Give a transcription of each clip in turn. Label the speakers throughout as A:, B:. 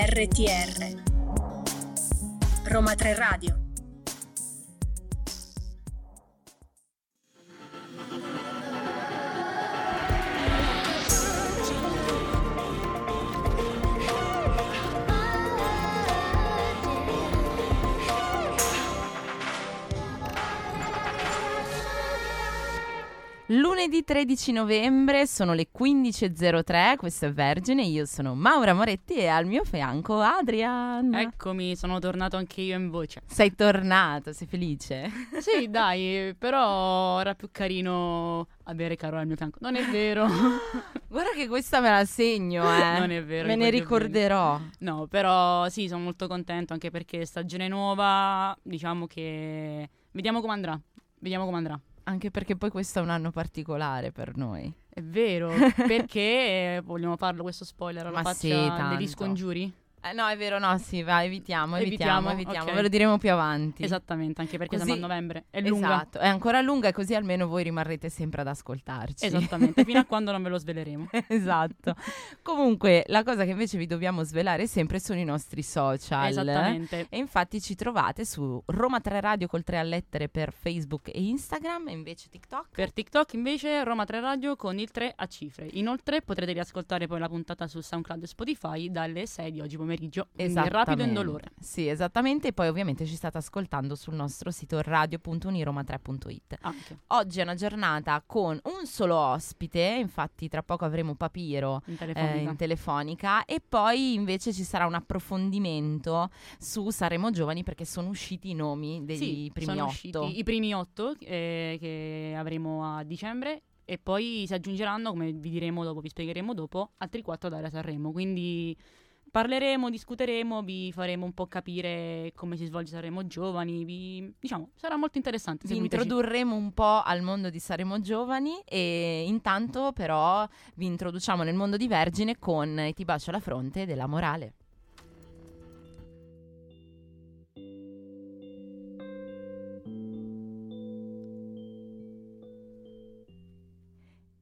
A: RTR Roma 3 Radio
B: Lunedì 13 novembre sono le 15.03, questo è Vergine, io sono Maura Moretti e al mio fianco Adrian.
C: Eccomi, sono tornato anche io in voce.
B: Sei tornato, sei felice?
C: Sì, dai, però era più carino avere Carola al mio fianco. Non è vero.
B: Guarda che questa me la segno, eh.
C: Non è vero.
B: Me ne ricorderò.
C: Bene. No, però sì, sono molto contento anche perché stagione nuova, diciamo che vediamo come andrà. Vediamo come andrà
B: anche perché poi questo è un anno particolare per noi.
C: È vero, perché vogliamo farlo questo spoiler alla
B: Ma
C: faccia sì, degli scongiuri?
B: Eh, no, è vero, no, sì, va, evitiamo, evitiamo, evitiamo, evitiamo. Okay. ve lo diremo più avanti.
C: Esattamente, anche perché così, siamo a novembre, è
B: lunga. Esatto, è ancora lunga e così almeno voi rimarrete sempre ad ascoltarci.
C: Esattamente, fino a quando non ve lo sveleremo.
B: esatto. Comunque, la cosa che invece vi dobbiamo svelare sempre sono i nostri social.
C: Esattamente.
B: E infatti ci trovate su Roma 3 Radio col 3 a lettere per Facebook e Instagram e invece TikTok.
C: Per TikTok invece Roma 3 Radio con il 3 a cifre. Inoltre potrete riascoltare poi la puntata su SoundCloud e Spotify dalle 6 di oggi pomeriggio pomeriggio. Rapido e indolore.
B: Sì, esattamente. E poi ovviamente ci state ascoltando sul nostro sito radio.uniroma3.it.
C: Anche.
B: Oggi è una giornata con un solo ospite, infatti tra poco avremo Papiro
C: in telefonica.
B: Eh, in telefonica e poi invece ci sarà un approfondimento su Saremo Giovani perché sono usciti i nomi dei
C: sì,
B: primi otto.
C: I primi otto eh, che avremo a dicembre e poi si aggiungeranno, come vi diremo dopo, vi spiegheremo dopo, altri quattro ad Area Sanremo. Quindi Parleremo, discuteremo, vi faremo un po' capire come si svolge Saremo Giovani, vi, diciamo, sarà molto interessante.
B: Vi introdurremo un po' al mondo di Saremo Giovani e intanto però vi introduciamo nel mondo di Vergine con Ti bacio alla fronte della morale.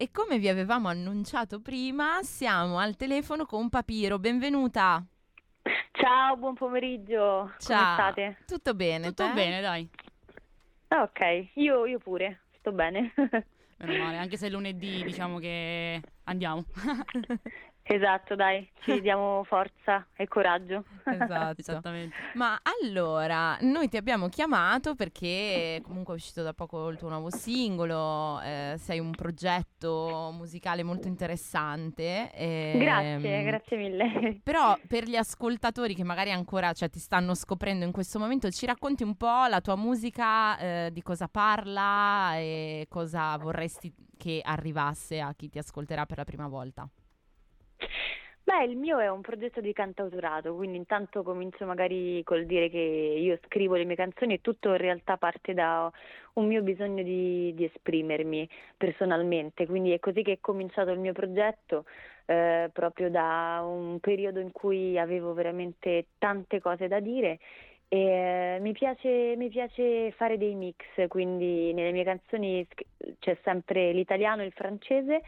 B: E come vi avevamo annunciato prima, siamo al telefono con Papiro. Benvenuta.
D: Ciao, buon pomeriggio.
B: Ciao.
D: Come state?
B: Tutto bene,
C: Tutto
B: te?
C: bene, dai.
D: Ah, ok, io, io pure, sto bene.
C: Meno male, anche se è lunedì diciamo che andiamo.
D: Esatto, dai, ci diamo forza e coraggio.
B: Esatto.
C: Esattamente.
B: Ma allora, noi ti abbiamo chiamato perché comunque è uscito da poco il tuo nuovo singolo, eh, sei un progetto musicale molto interessante.
D: E, grazie, grazie mille.
B: Però per gli ascoltatori che magari ancora cioè, ti stanno scoprendo in questo momento, ci racconti un po' la tua musica, eh, di cosa parla e cosa vorresti che arrivasse a chi ti ascolterà per la prima volta?
D: Beh, il mio è un progetto di cantautorato, quindi intanto comincio magari col dire che io scrivo le mie canzoni e tutto in realtà parte da un mio bisogno di, di esprimermi personalmente, quindi è così che è cominciato il mio progetto, eh, proprio da un periodo in cui avevo veramente tante cose da dire e eh, mi, piace, mi, piace, fare dei mix, quindi nelle mie canzoni c'è sempre l'italiano e il francese,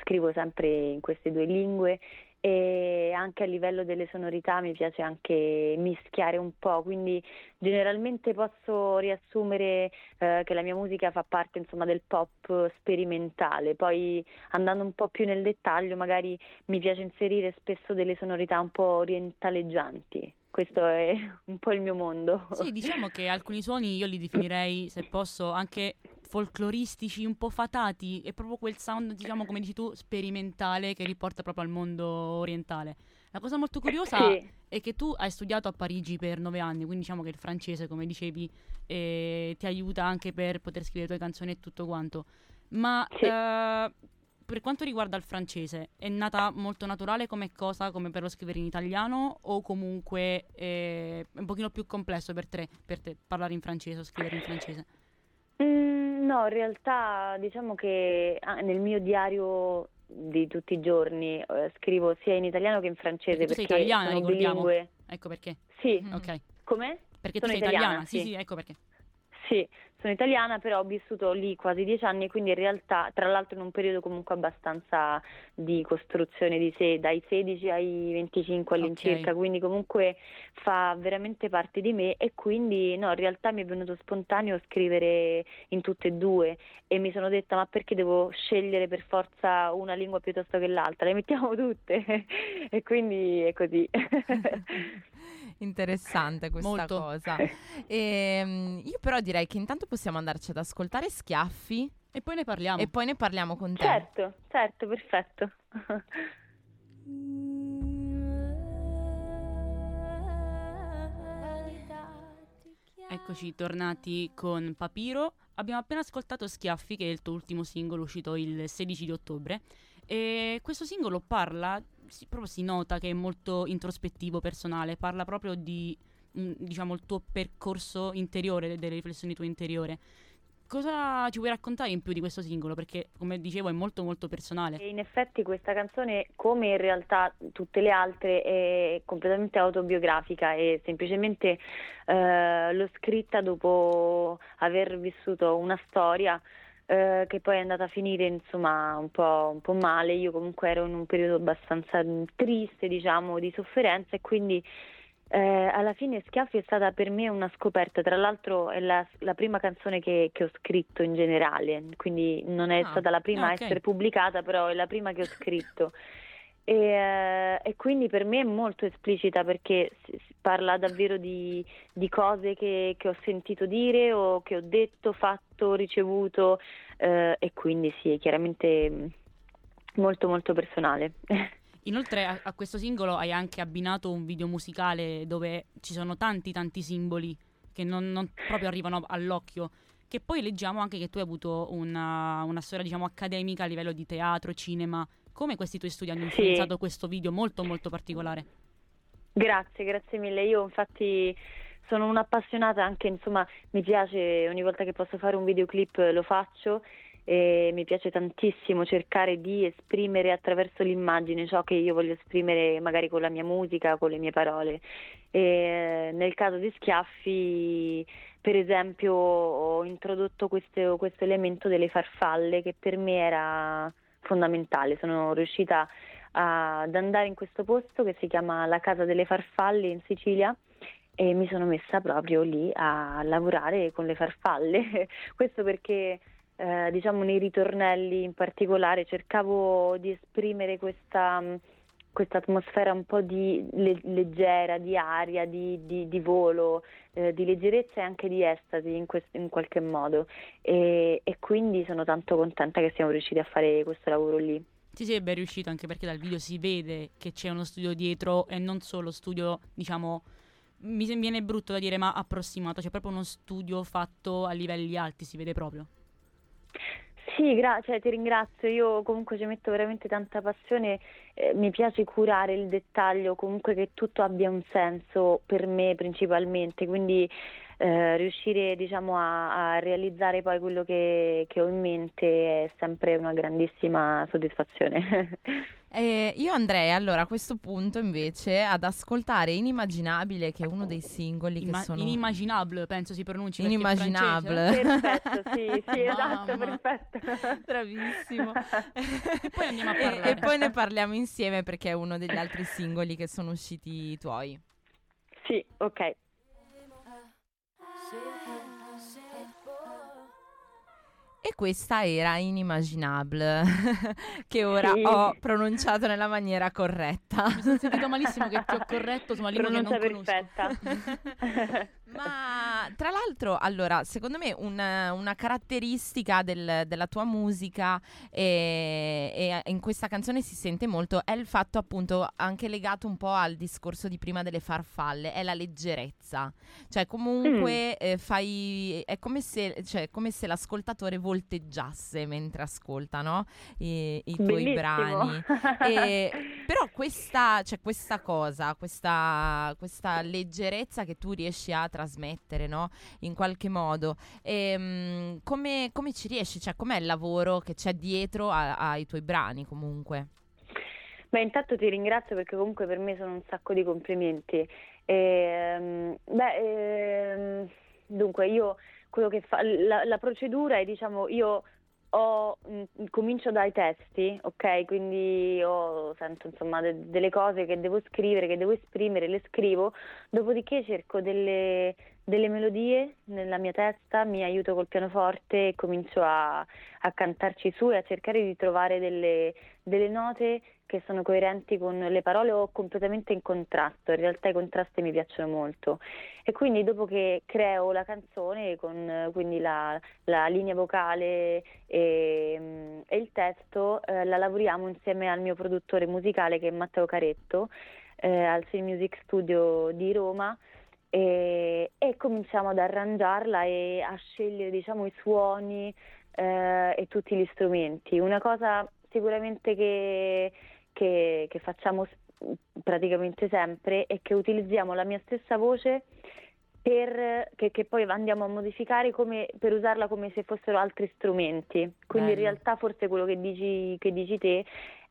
D: scrivo sempre in queste due lingue e anche a livello delle sonorità mi piace anche mischiare un po', quindi generalmente posso riassumere eh, che la mia musica fa parte insomma, del pop sperimentale, poi andando un po' più nel dettaglio magari mi piace inserire spesso delle sonorità un po' orientaleggianti. Questo è un po' il mio mondo.
C: Sì, diciamo che alcuni suoni io li definirei, se posso, anche folcloristici, un po' fatati, è proprio quel sound, diciamo, come dici tu, sperimentale che riporta proprio al mondo orientale. La cosa molto curiosa
D: sì.
C: è che tu hai studiato a Parigi per nove anni, quindi diciamo che il francese, come dicevi, eh, ti aiuta anche per poter scrivere le tue canzoni e tutto quanto. Ma
D: sì.
C: eh, per quanto riguarda il francese, è nata molto naturale come cosa, come per lo scrivere in italiano, o comunque eh, è un pochino più complesso per te, per te parlare in francese o scrivere in francese?
D: Mm, no, in realtà diciamo che ah, nel mio diario di tutti i giorni eh, scrivo sia in italiano che in francese
C: perché,
D: perché
C: sei italiana, ricordiamo.
D: bilingue.
C: Ecco perché.
D: Sì.
C: Ok.
D: Come?
C: Perché
D: sono
C: tu sei
D: italiana,
C: italiana, sì, sì, ecco perché.
D: Sì, sono italiana, però ho vissuto lì quasi dieci anni, quindi in realtà, tra l'altro in un periodo comunque abbastanza di costruzione di sé, dai 16 ai 25 all'incirca,
C: Ok.
D: quindi comunque fa veramente parte di me e quindi no, in realtà mi è venuto spontaneo scrivere in tutte e due e mi sono detta ma perché devo scegliere per forza una lingua piuttosto che l'altra? Le mettiamo tutte e quindi è così.
B: Interessante questa
C: Molto.
B: cosa. Ehm, io però direi che intanto possiamo andarci ad ascoltare Schiaffi
C: E poi ne parliamo.
B: e poi ne parliamo con te.
D: certo, certo, perfetto.
C: Eccoci tornati con Papiro. Abbiamo appena ascoltato Schiaffi, che è il tuo ultimo singolo uscito il 16 di ottobre. E questo singolo parla, si, proprio si nota che è molto introspettivo, personale, parla proprio di, mm, diciamo, il tuo percorso interiore, delle riflessioni tue interiore. Cosa ci vuoi raccontare in più di questo singolo? Perché, come dicevo, è molto molto personale.
D: E in effetti questa canzone, come in realtà tutte le altre, è completamente autobiografica e semplicemente eh, l'ho scritta dopo aver vissuto una storia eh, che poi è andata a finire insomma un po', un po' male. Io comunque ero in un periodo abbastanza triste, diciamo, di sofferenza e quindi eh, alla fine Schiaffi è stata per me una scoperta, tra l'altro è la, la prima canzone che, che ho scritto in generale, quindi non è
B: Ah,
D: stata la prima
C: ah,
D: a
C: ok.
D: essere pubblicata, però è la prima che ho scritto. E, eh, e quindi per me è molto esplicita perché si, si parla davvero di, di cose che, che ho sentito dire o che ho detto, fatto, ricevuto eh, e quindi sì, è chiaramente mh, molto molto personale.
C: Inoltre a, a questo singolo hai anche abbinato un video musicale dove ci sono tanti tanti simboli che non, non proprio arrivano all'occhio. Che poi leggiamo anche che tu hai avuto una, una storia, diciamo, accademica a livello di teatro, cinema. Come questi tuoi studi hanno
D: Sì.
C: influenzato questo video molto molto particolare?
D: Grazie, grazie mille. Io infatti sono un'appassionata anche, insomma, mi piace ogni volta che posso fare un videoclip lo faccio e mi piace tantissimo cercare di esprimere attraverso l'immagine ciò che io voglio esprimere magari con la mia musica, con le mie parole. E nel caso di Schiaffi, per esempio, ho introdotto questo, questo elemento delle farfalle che per me era fondamentale. Sono riuscita ad andare in questo posto che si chiama la Casa delle Farfalle in Sicilia e mi sono messa proprio lì a lavorare con le farfalle. Questo perché, eh, diciamo, nei ritornelli in particolare cercavo di esprimere questa, mh, questa atmosfera un po' di le- leggera, di aria, di, di- di volo, eh, di leggerezza e anche di estasi in, quest- in qualche modo. E, e quindi sono tanto contenta che siamo riusciti a fare questo lavoro lì.
C: Sì, sì, è ben riuscito anche perché dal video si vede che c'è uno studio dietro e non solo studio, diciamo, mi viene brutto da dire, ma approssimato, c'è proprio uno studio fatto a livelli alti, si vede proprio.
D: Sì, gra- cioè, ti ringrazio, io comunque ci metto veramente tanta passione, eh, mi piace curare il dettaglio, comunque che tutto abbia un senso per me principalmente, quindi eh, riuscire diciamo a, a realizzare poi quello che, che ho in mente è sempre una grandissima soddisfazione.
B: Eh, io andrei allora a questo punto invece ad ascoltare Inimmaginabile, che è uno dei singoli che
C: Imma-
B: sono
C: Inimmaginable, penso si pronunci.
B: Inimmaginable.
D: Perfetto, sì, sì, esatto,
C: Mamma.
D: perfetto.
B: Bravissimo.
C: E poi andiamo a
B: E-
C: parlare.
B: e poi ne parliamo insieme perché è uno degli altri singoli che sono usciti tuoi.
D: Sì, ok.
B: E questa era Inimmaginable, che ora
D: Sì.
B: ho pronunciato nella maniera corretta.
C: Mi sono sentito malissimo che ti ho corretto su una lingua che non
D: Pronuncia
C: conosco.
D: perfetta.
B: Ma tra l'altro, allora, secondo me una, una caratteristica del- della tua musica e, e in questa canzone si sente molto è il fatto appunto anche legato un po' al discorso di prima delle farfalle, è la leggerezza. Cioè comunque eh, fai, è come se, cioè, come se l'ascoltatore volteggiasse mentre ascolta, no? I, i tuoi
D: Bellissimo.
B: brani. E- però questa, cioè, questa cosa, questa, questa leggerezza che tu riesci a trasmettere, no? In qualche modo, ehm, come, come ci riesci? Cioè, com'è il lavoro che c'è dietro a- ai tuoi brani comunque?
D: Beh, intanto ti ringrazio perché comunque per me sono un sacco di complimenti. Ehm, beh, ehm, dunque io quello che fa, la, la procedura è diciamo io ho, mh, comincio dai testi, ok? Quindi ho, sento insomma de- delle cose che devo scrivere, che devo esprimere, le scrivo, dopodiché cerco delle, delle melodie nella mia testa, mi aiuto col pianoforte e comincio a, a cantarci su e a cercare di trovare delle, delle note che sono coerenti con le parole o completamente in contrasto. In realtà i contrasti mi piacciono molto. E quindi dopo che creo la canzone con quindi la, la linea vocale e, e il testo, eh, la lavoriamo insieme al mio produttore musicale che è Matteo Caretto eh, al Cine Music Studio di Roma. E, e, cominciamo ad arrangiarla e a scegliere diciamo, i suoni eh, e tutti gli strumenti. Una cosa sicuramente che che, che facciamo praticamente sempre è che utilizziamo la mia stessa voce per, che, che, poi andiamo a modificare come, per usarla come se fossero altri strumenti. Quindi Bello. in realtà forse quello che dici, che dici te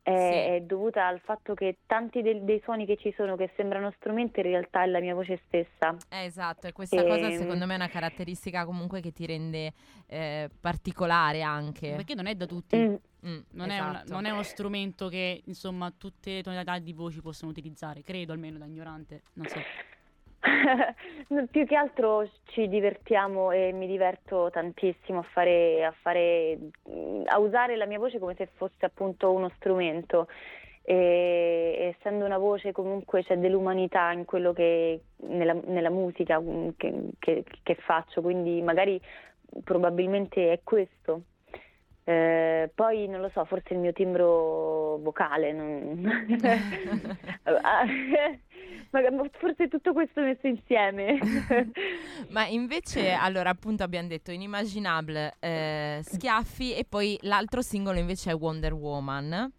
D: è, sì. è, dovuta al fatto che tanti dei, dei, suoni che ci sono che sembrano strumenti in realtà è la mia voce stessa.
B: Eh, esatto, e questa e... cosa ehm, secondo me è una caratteristica comunque che ti rende eh, particolare anche.
C: Perché non è da tutti. Mm. Mm, non, esatto. è una, non, è uno strumento che insomma tutte le tonalità di voci possono utilizzare, credo almeno da ignorante, non so.
D: Più che altro ci divertiamo e mi diverto tantissimo a, fare, a, fare, a usare la mia voce come se fosse appunto uno strumento. E, essendo una voce comunque c'è dell'umanità in quello che nella, nella musica che, che, che faccio, quindi magari probabilmente è questo. Eh, poi non lo so, forse il mio timbro vocale, non... forse tutto questo messo insieme.
B: Ma invece, allora appunto abbiamo detto Inimaginable, eh, Schiaffi e poi l'altro singolo invece è Wonder Woman.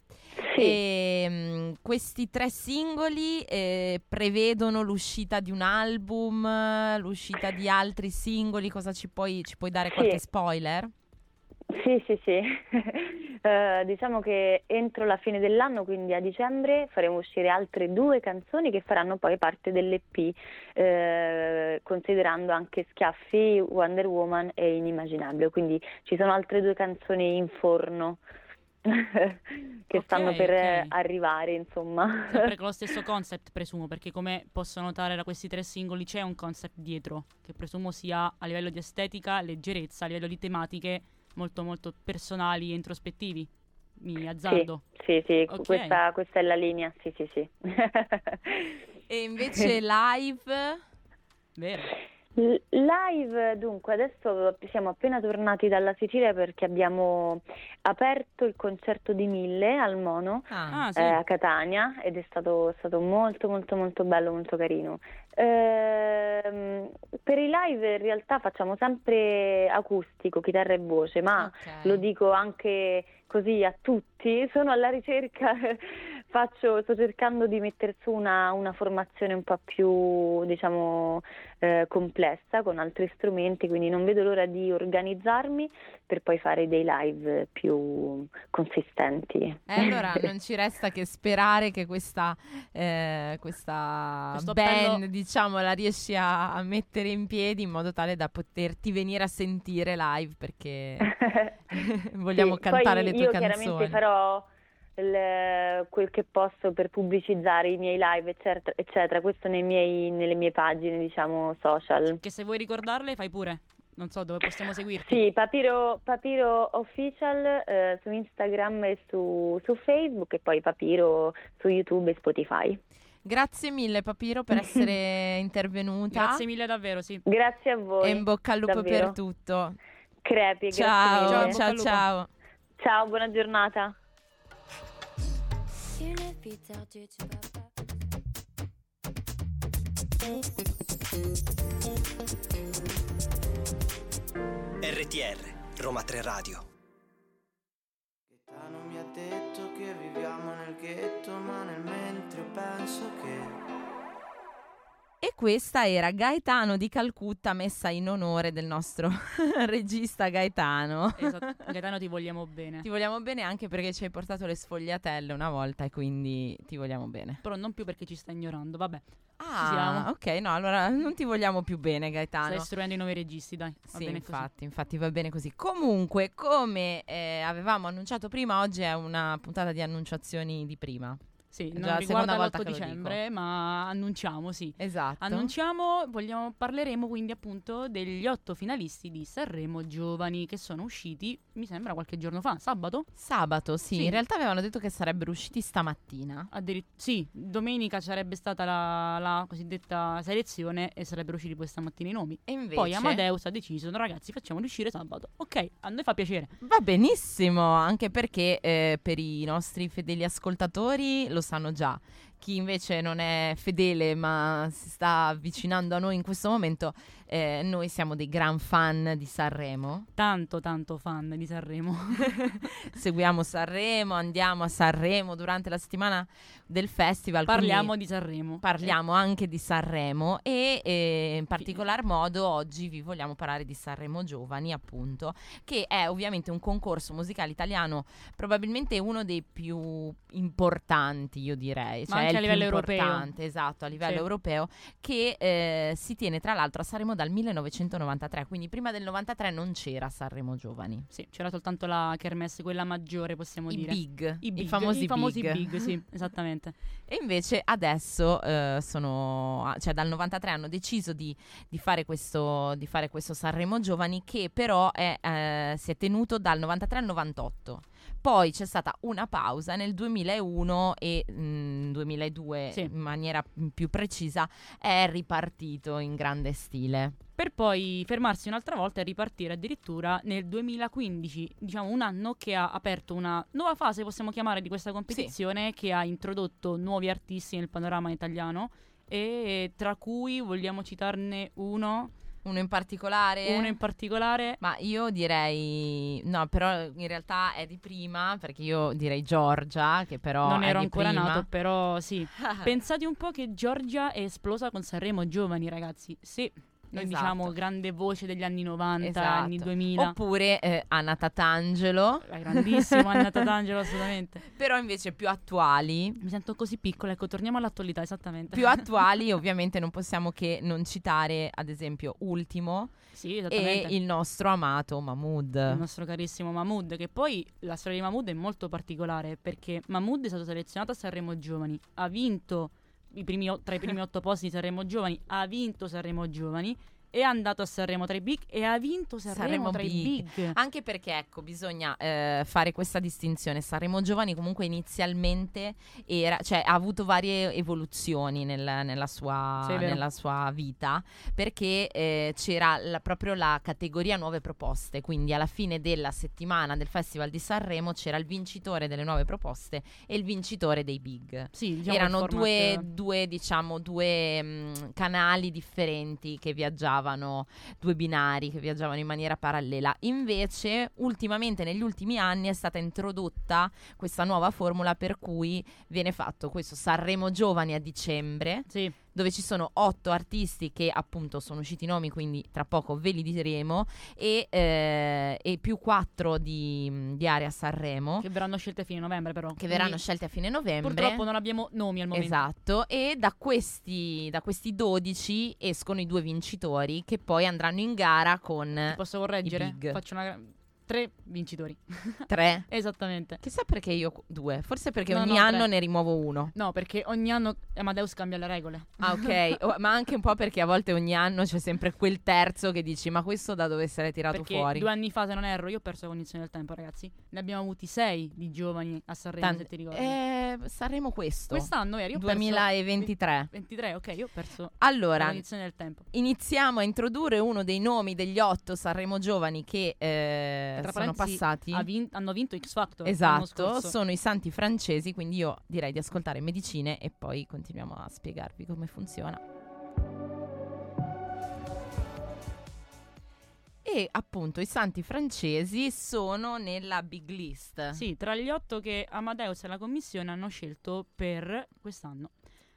B: Sì. E, mh, mm, questi tre singoli eh, prevedono l'uscita di un album, l'uscita di altri singoli, cosa ci puoi, ci puoi dare sì. qualche spoiler?
D: Sì, sì, sì. uh, diciamo che entro la fine dell'anno, quindi a dicembre, faremo uscire altre due canzoni che faranno poi parte dell'EP, eh, considerando anche Schiaffi, Wonder Woman e Inimmaginabile. Quindi ci sono altre due canzoni in forno. che okay, stanno per okay. arrivare, insomma.
C: Sempre con lo stesso concept, presumo, perché come posso notare da questi tre singoli c'è un concept dietro, che presumo sia a livello di estetica, leggerezza, a livello di tematiche molto molto personali e introspettivi. Mi azzardo.
D: Sì, sì, sì okay. questa, questa, è la linea, sì, sì, sì.
B: e invece live?
C: Vero.
D: Live, dunque, adesso siamo appena tornati dalla Sicilia perché abbiamo aperto il concerto di Mille al Mono ah, ah, sì. eh, a Catania ed è stato, stato, molto molto molto bello, molto carino. Eh, per i live in realtà facciamo sempre acustico, chitarra e voce, ma okay. lo dico anche così a tutti, sono alla ricerca faccio, sto cercando di mettere su una, una formazione un po' più diciamo eh, complessa con altri strumenti, quindi non vedo l'ora di organizzarmi per poi fare dei live più consistenti. E
B: eh, allora non ci resta che sperare che questa, eh, questa band appello... diciamo la riesci a, a, mettere in piedi in modo tale da poterti venire a sentire live perché vogliamo sì, cantare le tue
D: io
B: canzoni.
D: Io chiaramente farò il, quel che posso per pubblicizzare i miei live, eccetera, eccetera. questo miei, nelle mie pagine, diciamo, social.
C: Che se vuoi ricordarle, fai pure. Non so dove possiamo seguirti.
D: Sì, Papiro, Papiro Official eh, su Instagram e su, su Facebook e poi Papiro su YouTube e Spotify.
B: Grazie mille Papiro per essere intervenuta.
C: Grazie mille davvero, sì.
D: Grazie a voi.
B: E in bocca al lupo
D: davvero.
B: per tutto.
D: Crepi,
B: ciao,
D: grazie
B: ciao, ciao, ciao.
D: Ciao, buona giornata.
E: RTR Roma 3 Radio
B: questa era Gaetano di Calcutta messa in onore del nostro regista Gaetano.
C: Esatto. Gaetano ti vogliamo bene.
B: Ti vogliamo bene anche perché ci hai portato le sfogliatelle una volta e quindi ti vogliamo bene.
C: Però non più perché ci sta ignorando, vabbè.
B: Ah, ok, no, allora non ti vogliamo più bene Gaetano.
C: Stai istruendo i nuovi registi, dai. Va
B: sì,
C: bene
B: infatti, infatti va bene così. Comunque, come eh, avevamo annunciato prima, oggi è una puntata di annunciazioni di prima.
C: Sì, non riguarda
B: volta
C: l'8
B: che lo
C: dicembre, ma annunciamo, sì.
B: Esatto.
C: Annunciamo, vogliamo, parleremo quindi appunto degli otto finalisti di Sanremo Giovani che sono usciti, mi sembra, qualche giorno fa, sabato?
B: Sabato, sì.
C: Sì.
B: In realtà avevano detto che sarebbero usciti stamattina.
C: Addirit- sì, domenica sarebbe stata la, la cosiddetta selezione e sarebbero usciti poi stamattina i nomi.
B: E invece
C: Poi Amadeus ha deciso, no ragazzi, facciamoli uscire sabato. Ok, a noi fa piacere.
B: Va benissimo, anche perché eh, per i nostri fedeli ascoltatori lo sanno già. Chi invece non è fedele ma si sta avvicinando a noi in questo momento, eh, noi siamo dei gran fan di Sanremo.
C: Tanto, tanto fan di Sanremo.
B: Seguiamo Sanremo, andiamo a Sanremo durante la settimana del festival.
C: Parliamo di Sanremo.
B: Parliamo anche di Sanremo e eh, in particolar modo oggi vi vogliamo parlare di Sanremo Giovani, appunto, che è ovviamente un concorso musicale italiano, probabilmente uno dei più importanti, io direi.
C: Ma
B: cioè il
C: a livello europeo.
B: Esatto, a livello
C: Sì.
B: europeo, che eh, si tiene tra l'altro a Sanremo dal 1993, quindi prima del 93 non c'era Sanremo Giovani.
C: Sì, c'era soltanto la kermesse, quella maggiore, possiamo
B: I
C: dire.
B: big,
C: I, big,
B: famosi,
C: i famosi
B: big.
C: big, sì, esattamente.
B: E invece adesso eh, sono, cioè dal 93 hanno deciso di, di fare questo, di fare questo Sanremo Giovani che però è, eh, si è tenuto dal 93 al 98. Poi c'è stata una pausa nel 2001 e mm, 2002
C: Sì.
B: in maniera più precisa è ripartito in grande stile.
C: Per poi fermarsi un'altra volta e ripartire addirittura nel 2015, diciamo un anno che ha aperto una nuova fase, possiamo chiamare, di questa competizione, che ha introdotto nuovi artisti nel panorama italiano e tra cui vogliamo citarne uno,
B: Uno in particolare?
C: uno in particolare.
B: Ma io direi no, però in realtà è di prima perché io direi Giorgia che però
C: non
B: è
C: ero ancora
B: prima.
C: nato, però sì. Pensate un po' che Giorgia è esplosa con Sanremo Giovani, ragazzi. Sì, noi
B: Esatto.
C: diciamo grande voce degli anni 90,
B: Esatto.
C: anni 2000.
B: Oppure eh, Anna Tatangelo,
C: La grandissima Anna Tatangelo, assolutamente.
B: però invece più attuali.
C: Mi sento così piccola, ecco, torniamo all'attualità, esattamente.
B: Più attuali, ovviamente non possiamo che non citare, ad esempio, Ultimo
C: Sì,
B: e
C: esattamente.
B: il nostro amato Mahmood.
C: Il nostro carissimo Mahmood, che poi la storia di Mahmood è molto particolare perché Mahmood è stato selezionato a Sanremo Giovani, ha vinto i primi tra i primi otto posti di Sanremo Giovani, ha vinto Sanremo Giovani, è andato a Sanremo tra i big e ha vinto Sanremo,
B: Sanremo
C: tra
B: Big.
C: i big.
B: Anche perché, ecco, bisogna eh, fare questa distinzione. Sanremo Giovani comunque inizialmente era, cioè, ha avuto varie evoluzioni nel- nella, sua,
C: Sì,
B: nella sua vita, perché eh, c'era la- proprio la categoria nuove proposte, quindi alla fine della settimana del Festival di Sanremo c'era il vincitore delle nuove proposte e il vincitore dei big.
C: Sì, diciamo
B: Erano due, due, diciamo, due mh, canali differenti che viaggiavano, due binari che viaggiavano in maniera parallela. Invece, ultimamente, negli ultimi anni, è stata introdotta questa nuova formula per cui viene fatto questo Sanremo Giovani a dicembre,
C: Sì,
B: dove ci sono otto artisti che appunto sono usciti i nomi, quindi tra poco ve li diremo, e, eh, e più quattro di, di Area Sanremo.
C: che verranno scelte a fine novembre però.
B: Che verranno
C: Quindi,
B: scelti a fine novembre.
C: Purtroppo non abbiamo nomi al momento.
B: Esatto, e da questi, da questi 12 escono i due vincitori che poi andranno in gara con
C: Posso correggere? Faccio una tre vincitori.
B: tre.
C: Esattamente.
B: Chissà perché io due, forse perché
C: No,
B: ogni
C: no,
B: anno
C: tre.
B: ne rimuovo uno.
C: No, perché ogni anno Amadeus cambia le regole.
B: Ah, ok, O- ma anche un po' perché a volte ogni anno c'è sempre quel terzo che dici "Ma questo da dove sarà tirato
C: Perché
B: fuori?".
C: due anni fa, se non erro, io ho perso la cognizione del tempo, ragazzi. Ne abbiamo avuti sei di giovani a Sanremo,
B: Tan-
C: se ti ricordi.
B: eh, saremo questo.
C: Quest'anno eri, io ho perso
B: 2023.
C: 23, ok, io ho perso la
B: Allora,
C: cognizione del tempo.
B: iniziamo a introdurre uno dei nomi degli otto Sanremo giovani che eh,
C: Tra
B: sono passati.
C: vin- hanno vinto X Factor.
B: Esatto, sono i santi francesi, quindi io direi di ascoltare medicine e poi continuiamo a spiegarvi come funziona. E appunto i santi francesi sono nella big list.
C: Sì, tra gli otto che Amadeus e la commissione hanno scelto per quest'anno.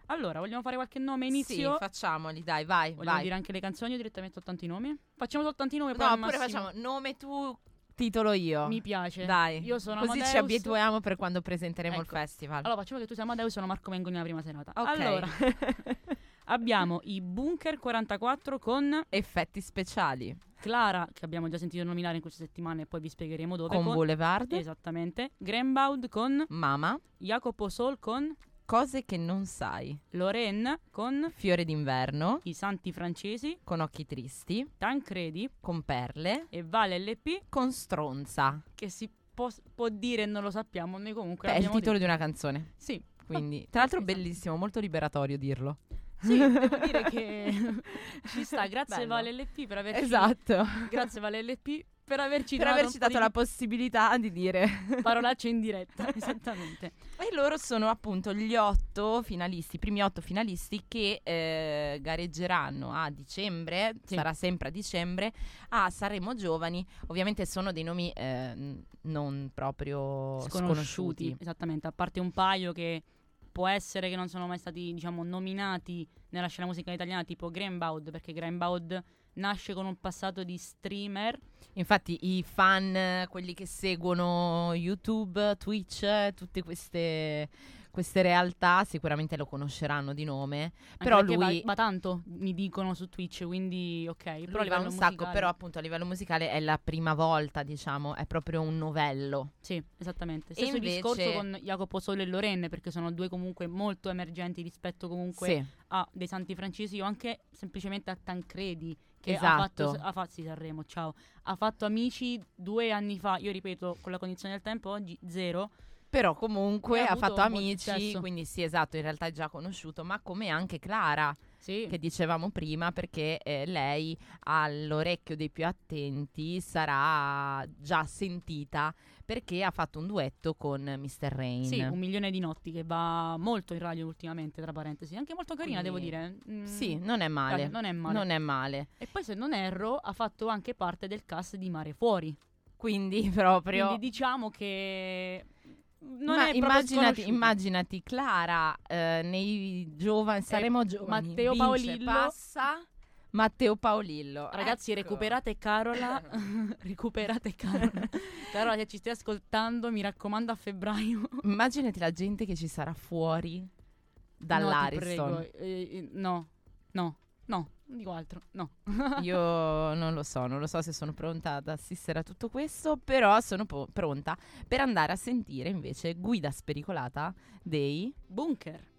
C: Allora, vogliamo fare qualche nome
B: Sì,
C: inizio?
B: facciamoli, dai, vai,
C: vogliamo
B: vai.
C: dire anche le canzoni o direttamente soltanto i nomi? Facciamo soltanto i nomi, poi
B: No, oppure
C: massimo-
B: facciamo nome tu, titolo io.
C: Mi piace.
B: Dai,
C: Io sono
B: così ci
C: Amadeus.
B: abituiamo per quando presenteremo il
C: Ecco.
B: festival.
C: Allora, facciamo che tu sia Amadeus, sono Marco Mengoni nella prima serata.
B: Ok.
C: Allora, abbiamo i Bunker 44 con
B: Effetti speciali
C: Clara, che abbiamo già sentito nominare in queste settimane e poi vi spiegheremo dove.
B: con Boulevard,
C: Esattamente. Greenbaud con
B: Mama,
C: Jacopo Sol con
B: cose che non sai,
C: Lorraine con
B: Fiore d'inverno,
C: i Santi Francesi,
B: con occhi tristi,
C: Tancredi
B: con perle,
C: e Vale LP,
B: con stronza.
C: che si può, può dire non lo sappiamo, noi comunque
B: Beh, è il titolo di una canzone.
C: detto. Sì,
B: Quindi, tra l'altro,
C: esatto.
B: bellissimo, molto liberatorio dirlo.
C: sì, devo dire che ci sta, grazie
B: Bello.
C: Vale LP per averci
B: Esatto.
C: Grazie Vale LP per averci
B: per
C: dato
B: averci dato la possibilità di dire.
C: di parolacce in diretta, esattamente.
B: E loro sono appunto gli otto finalisti, i primi otto finalisti che eh, gareggeranno a dicembre,
C: Sì.
B: sarà sempre a dicembre, a Sanremo Giovani. Ovviamente sono dei nomi eh, non proprio sconosciuti.
C: Esattamente, a parte un paio che può essere che non sono mai stati, diciamo, nominati nella scena musicale italiana, tipo Greenbaud, perché Greenbaud nasce con un passato di streamer.
B: Infatti i fan, quelli che seguono YouTube, Twitch, tutte queste, queste realtà sicuramente lo conosceranno di nome.
C: anche
B: Però lui...
C: va, va tanto, mi dicono su Twitch, quindi ok. Però
B: Lui
C: a
B: va un sacco,
C: musicale-
B: però appunto a livello musicale è la prima volta, diciamo, è proprio un novello.
C: Sì, esattamente.
B: E
C: Stesso
B: invece-
C: discorso con Jacopo Sole e Lorenne, perché sono due comunque molto emergenti rispetto comunque
B: Sì,
C: a dei santi francesi o anche semplicemente a Tancredi che
B: Esatto.
C: ha fatto ha fatto sì, Sanremo, ciao. Ha fatto amici due anni fa, io ripeto, con la condizione del tempo oggi zero.
B: però comunque
C: ha
B: ha fatto amici, quindi sì, esatto, in realtà è già conosciuto, ma come anche Clara,
C: Sì.
B: che dicevamo prima, perché eh, lei all'orecchio dei più attenti sarà già sentita perché ha fatto un duetto con Mr. Rain.
C: Sì, un milione di notti che va molto in radio ultimamente, tra parentesi. Anche molto carina,
B: Quindi-
C: devo dire. Mm,
B: Sì, non è male.
C: non è male.
B: Non è male.
C: E poi, se non erro, ha fatto anche parte del cast di Mare Fuori.
B: Quindi proprio...
C: Quindi diciamo che non
B: Ma immaginati, immaginati Clara eh, nei giovani, saremo giovani.
C: Matteo Paolillo.
B: passa Matteo Paolillo.
C: Ragazzi,
B: Ecco.
C: recuperate Carola. recuperate Carola. Carola, se ci stai ascoltando, mi raccomando a febbraio.
B: Immaginati la gente che ci sarà fuori dall'Ariston.
C: No. Eh, eh, no, no, no, non dico altro. No.
B: Io non lo so, non lo so se sono pronta ad assistere a tutto questo, però sono po- pronta per andare a sentire invece Guida spericolata dei
C: Bunker.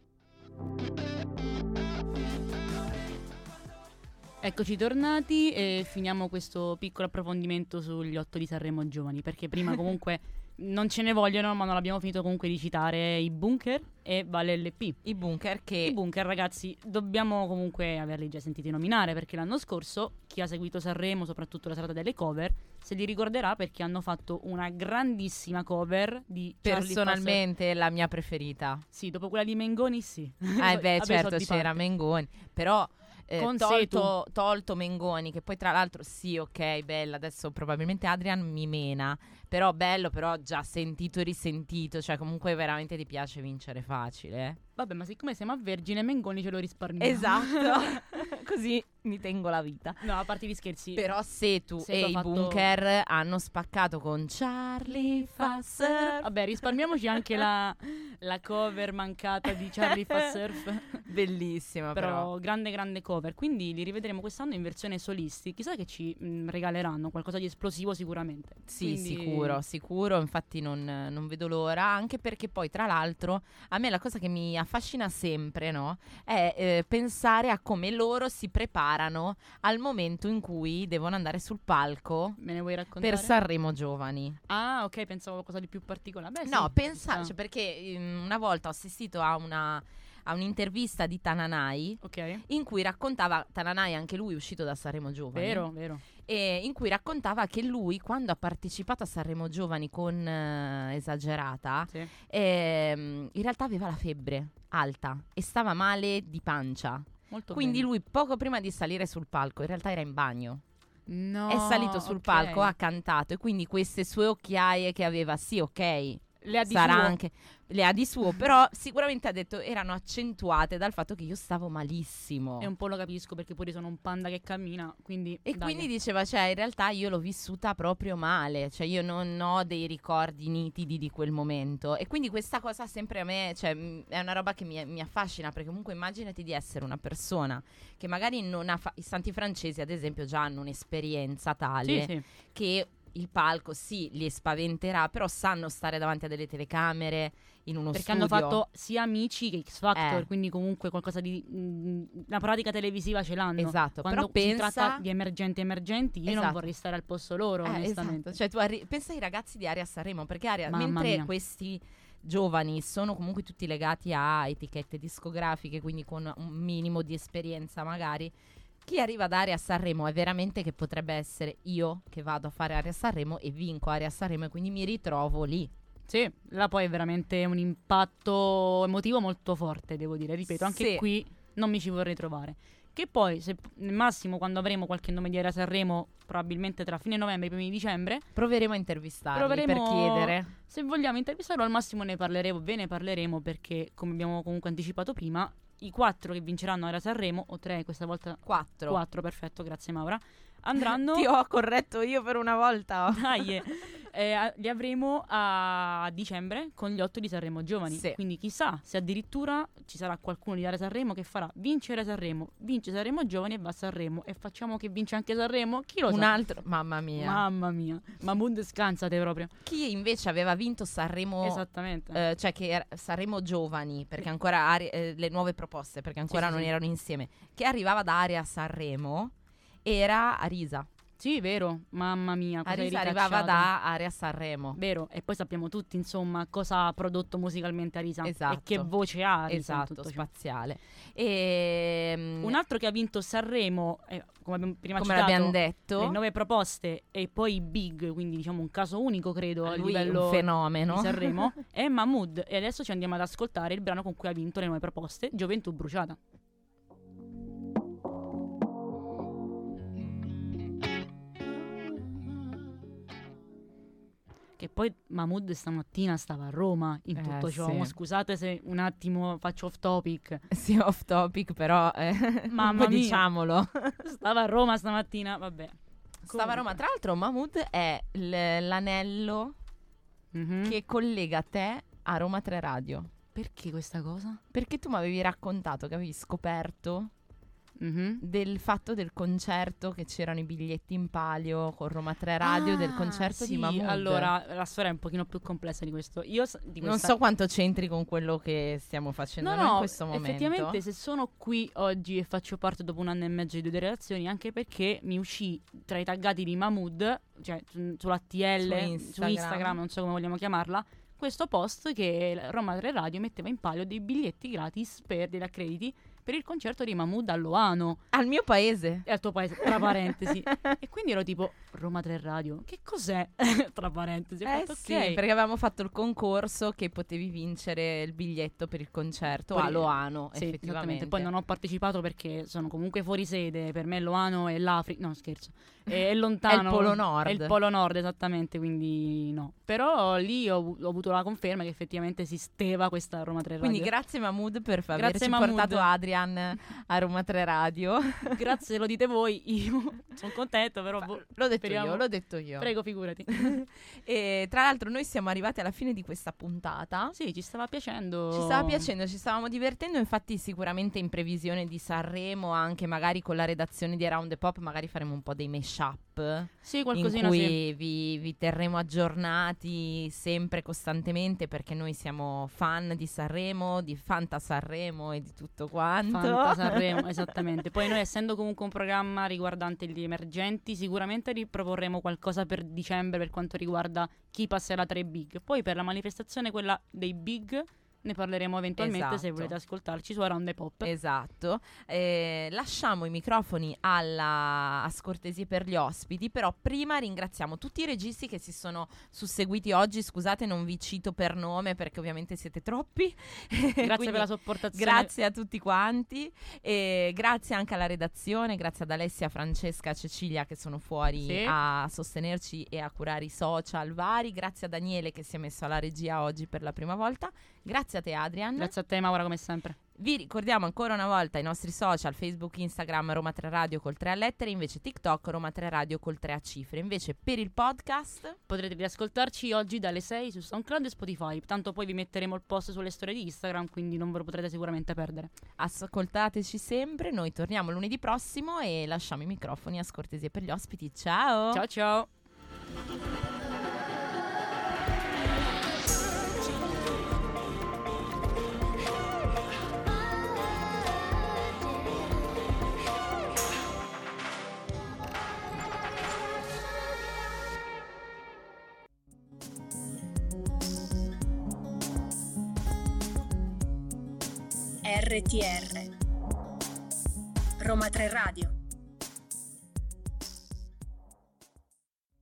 C: Eccoci tornati e finiamo questo piccolo approfondimento sugli otto di Sanremo Giovani, perché prima comunque non ce ne vogliono, ma non abbiamo finito comunque di citare i Bunker e Vale LP.
B: i bunker che
C: I Bunker, ragazzi, dobbiamo comunque averli già sentiti nominare perché l'anno scorso chi ha seguito Sanremo, soprattutto la serata delle cover, se li ricorderà perché hanno fatto una grandissima cover di Charlie
B: personalmente la mia preferita.
C: Sì, dopo quella di Mengoni, sì.
B: Eh beh, certo, c'era. Mengoni, però eh,
C: Con
B: tolto, tolto Mengoni, che poi tra l'altro sì, ok, bella, adesso probabilmente Adrian mi mena, però bello, però già sentito e risentito, cioè comunque veramente ti piace vincere facile.
C: Vabbè, ma siccome siamo a Vergine, Mengoni ce lo risparmiamo.
B: Esatto, così mi tengo la vita.
C: no, a parte gli scherzi.
B: Però Setu
C: Setu
B: e
C: ha
B: i
C: fatto-
B: Bunker hanno spaccato con Charlie Fasser.
C: Vabbè, risparmiamoci anche la, la cover mancata di Charlie fa surf.
B: Bellissima però.
C: Però grande grande cover, quindi li rivedremo quest'anno in versione solisti. Chissà che ci mh, regaleranno qualcosa di esplosivo sicuramente.
B: Sì,
C: Quindi-
B: sicuro, sicuro, infatti non, non vedo l'ora, anche perché poi tra l'altro a me la cosa che mi affascina sempre, no? È eh, pensare a come loro si preparano al momento in cui devono andare sul palco
C: Me ne vuoi raccontare?
B: per Sanremo Giovani.
C: Ah, ok, pensavo a qualcosa di più particolare. Beh,
B: No,
C: sì,
B: pensa,
C: ci
B: cioè, perché ehm, una volta ho assistito a una a un'intervista di Tananai
C: sta. Ok,
B: in cui raccontava Tananai anche lui uscito da Sanremo Giovani
C: vero, vero.
B: E in cui raccontava che lui quando ha partecipato a Sanremo Giovani con eh, Esagerata
C: Sì.
B: ehm, in realtà aveva la febbre alta e stava male di pancia
C: Molto
B: quindi
C: bene.
B: lui poco prima di salire sul palco in realtà era in bagno
C: No,
B: è salito sul
C: ok.
B: palco ha cantato e quindi queste sue occhiaie che aveva sì ok
C: Le ha di
B: sarà
C: suo.
B: anche le ha di suo, però sicuramente ha detto erano accentuate dal fatto che io stavo malissimo.
C: E un po' lo capisco perché pure sono un panda che cammina, quindi
B: E
C: dai.
B: quindi diceva, cioè, in realtà io l'ho vissuta proprio male, cioè io non ho dei ricordi nitidi di quel momento. E quindi questa cosa sempre a me, cioè, è una roba che mi, mi affascina, perché comunque immaginati di essere una persona che magari non ha, fa- i santi francesi ad esempio già hanno un'esperienza tale
C: Sì, sì.
B: che il palco sì li spaventerà, però sanno stare davanti a delle telecamere in uno
C: Perché
B: studio.
C: hanno fatto sia amici che X Factor,
B: Eh.
C: quindi comunque qualcosa di mh, una pratica televisiva ce l'hanno.
B: Esatto,
C: Quando
B: però
C: si
B: pensa
C: tratta di emergenti emergenti, io non
B: Esatto.
C: vorrei stare al posto loro,
B: Eh,
C: onestamente.
B: esatto. Cioè, tu arri- pensa ai ragazzi di Aria Sanremo, perché Aria,
C: Mamma
B: mentre
C: mia.
B: questi giovani sono comunque tutti legati a etichette discografiche, quindi con un minimo di esperienza magari. Chi arriva da Aria Sanremo è veramente che potrebbe essere io che vado a fare Aria Sanremo e vinco Aria Sanremo e quindi mi ritrovo lì.
C: Sì, là poi è veramente un impatto emotivo molto forte, devo dire. Ripeto, anche
B: Sì.
C: qui non mi ci vorrei trovare. Che poi, se massimo, quando avremo qualche nome di Era Sanremo, probabilmente tra fine novembre e primi di dicembre,
B: Proveremo a intervistarli
C: Proveremo-
B: per chiedere.
C: se vogliamo intervistarlo, al massimo ne parleremo, ve ne parleremo perché, come abbiamo comunque anticipato prima, i quattro che vinceranno Era Sanremo, o tre questa volta,
B: Quattro.
C: quattro, perfetto, grazie Maura, andranno...
B: Ti ho corretto io per una volta.
C: Dai, eh, li avremo a dicembre con gli otto di Sanremo Giovani.
B: Sì.
C: Quindi chissà se addirittura ci sarà qualcuno di Area Sanremo che farà vincere Sanremo, vince Sanremo Giovani e va a Sanremo. E facciamo che vince anche Sanremo? Chi lo
B: Un
C: sa?
B: altro, mamma mia.
C: Mamma mia, Mahmood scansate proprio.
B: Chi invece aveva vinto Sanremo
C: Esattamente.
B: Eh, cioè che era- saremo giovani perché ancora Ari- eh, le nuove proposte perché ancora
C: sì,
B: non
C: sì.
B: erano insieme che arrivava da Area Sanremo era Arisa
C: sì, vero, mamma mia. cosa
B: Arisa arrivava da Area Sanremo
C: Vero, e poi sappiamo tutti, insomma, cosa ha prodotto musicalmente Arisa
B: Esatto.
C: e che voce ha Arisa
B: esatto spaziale e mm,
C: Un altro che ha vinto Sanremo, eh, come abbiamo prima
B: come
C: citato,
B: l'abbiamo
C: le
B: detto
C: nove proposte e poi big, quindi diciamo un caso unico credo a livello
B: un fenomeno
C: di Sanremo, è Mahmood e adesso ci andiamo ad ascoltare il brano con cui ha vinto le nuove proposte, Gioventù Bruciata. Poi Mahmood stamattina stava a Roma in
B: Eh,
C: tutto ciò.
B: sì.
C: Scusate se un attimo faccio off topic.
B: sì off topic però eh,
C: Mamma
B: diciamolo
C: Stava a Roma stamattina, vabbè.
B: stava a Roma tra l'altro Mahmood è l- l'anello
C: Mhm.
B: che collega te a Roma 3 Radio
C: Perché questa cosa?
B: perché tu mi avevi raccontato che avevi scoperto
C: Mhm.
B: del fatto del concerto che c'erano i biglietti in palio con Roma 3 Radio del
C: Ah,
B: concerto
C: sì,
B: di Mahmood.
C: Allora, la storia è un pochino più complessa di questo. Io di
B: non
C: questa-
B: so quanto c'entri con quello che stiamo facendo
C: No, no,
B: in questo momento.
C: effettivamente se sono qui oggi e faccio parte dopo un anno e mezzo di due relazioni, anche perché mi uscì tra i taggati di Mahmood, cioè su- sull'ATL,
B: Su
C: su
B: Instagram.
C: Instagram. non so come vogliamo chiamarla, questo post che Roma 3 Radio metteva in palio dei biglietti gratis per degli accrediti per il concerto di Mahmood a Loano
B: Al mio paese.
C: e al tuo paese, tra parentesi. e quindi ero tipo, Roma 3 Radio, che cos'è? tra parentesi.
B: Eh
C: fatto,
B: sì,
C: ok.
B: perché avevamo fatto il concorso che potevi vincere il biglietto per il concerto
C: Poi-
B: a Loano,
C: Sì,
B: effettivamente.
C: Poi non ho partecipato perché sono comunque fuori sede. Per me Loano è l'Africa. No, scherzo. È, lontano.
B: È il Polo Nord.
C: È il Polo Nord, esattamente. Quindi no. Però lì ho, ho avuto la conferma che effettivamente esisteva questa Roma 3 Radio.
B: Quindi grazie Mahmood per averci portato Adrian a Roma 3 Radio.
C: Grazie, lo dite voi. Io sono contento, però. boh,
B: L'ho detto io, l'ho detto io.
C: Prego, figurati.
B: E tra l'altro noi siamo arrivati alla fine di questa puntata.
C: sì, ci stava piacendo.
B: Ci stava piacendo, ci stavamo divertendo, infatti sicuramente in previsione di Sanremo, anche magari con la redazione di Around the Pop, magari faremo un po' dei mashup
C: Sì,
B: in
C: qualcosina
B: cui
C: sì.
B: vi, vi terremo aggiornati sempre costantemente perché noi siamo fan di Sanremo, di Fanta Sanremo e di tutto quanto.
C: Fanta Sanremo, esattamente. Poi noi essendo comunque un programma riguardante gli emergenti, sicuramente riproporremo qualcosa per dicembre per quanto riguarda chi passerà tra i big. Poi per la manifestazione quella dei big ne parleremo eventualmente se
B: Esatto.
C: volete ascoltarci su Around the Pop.
B: Esatto. Eh, lasciamo i microfoni alla a scortesie per gli ospiti, però prima ringraziamo tutti i registi che si sono susseguiti oggi. Scusate, non vi cito per nome perché ovviamente siete troppi.
C: Grazie
B: Quindi
C: per la sopportazione.
B: Grazie a tutti quanti e grazie anche alla redazione, grazie ad Alessia, Francesca, Cecilia che sono fuori
C: Sì.
B: a sostenerci e a curare i social vari, grazie a Daniele che si è messo alla regia oggi per la prima volta, grazie a te Adrian.
C: Grazie a te Maura come sempre.
B: Vi ricordiamo ancora una volta i nostri social, Facebook, Instagram, Roma 3 Radio col 3 a lettere, invece TikTok, Roma 3 Radio col 3 a cifre. Invece per il podcast,
C: Potrete riascoltarci oggi dalle 6 su SoundCloud e Spotify. Tanto poi vi metteremo il post sulle storie di Instagram, quindi non ve lo potrete sicuramente perdere.
B: ascoltateci sempre, noi torniamo lunedì prossimo e lasciamo i microfoni a scortesie per gli ospiti. Ciao!
C: Ciao ciao!
A: RTR Roma 3 Radio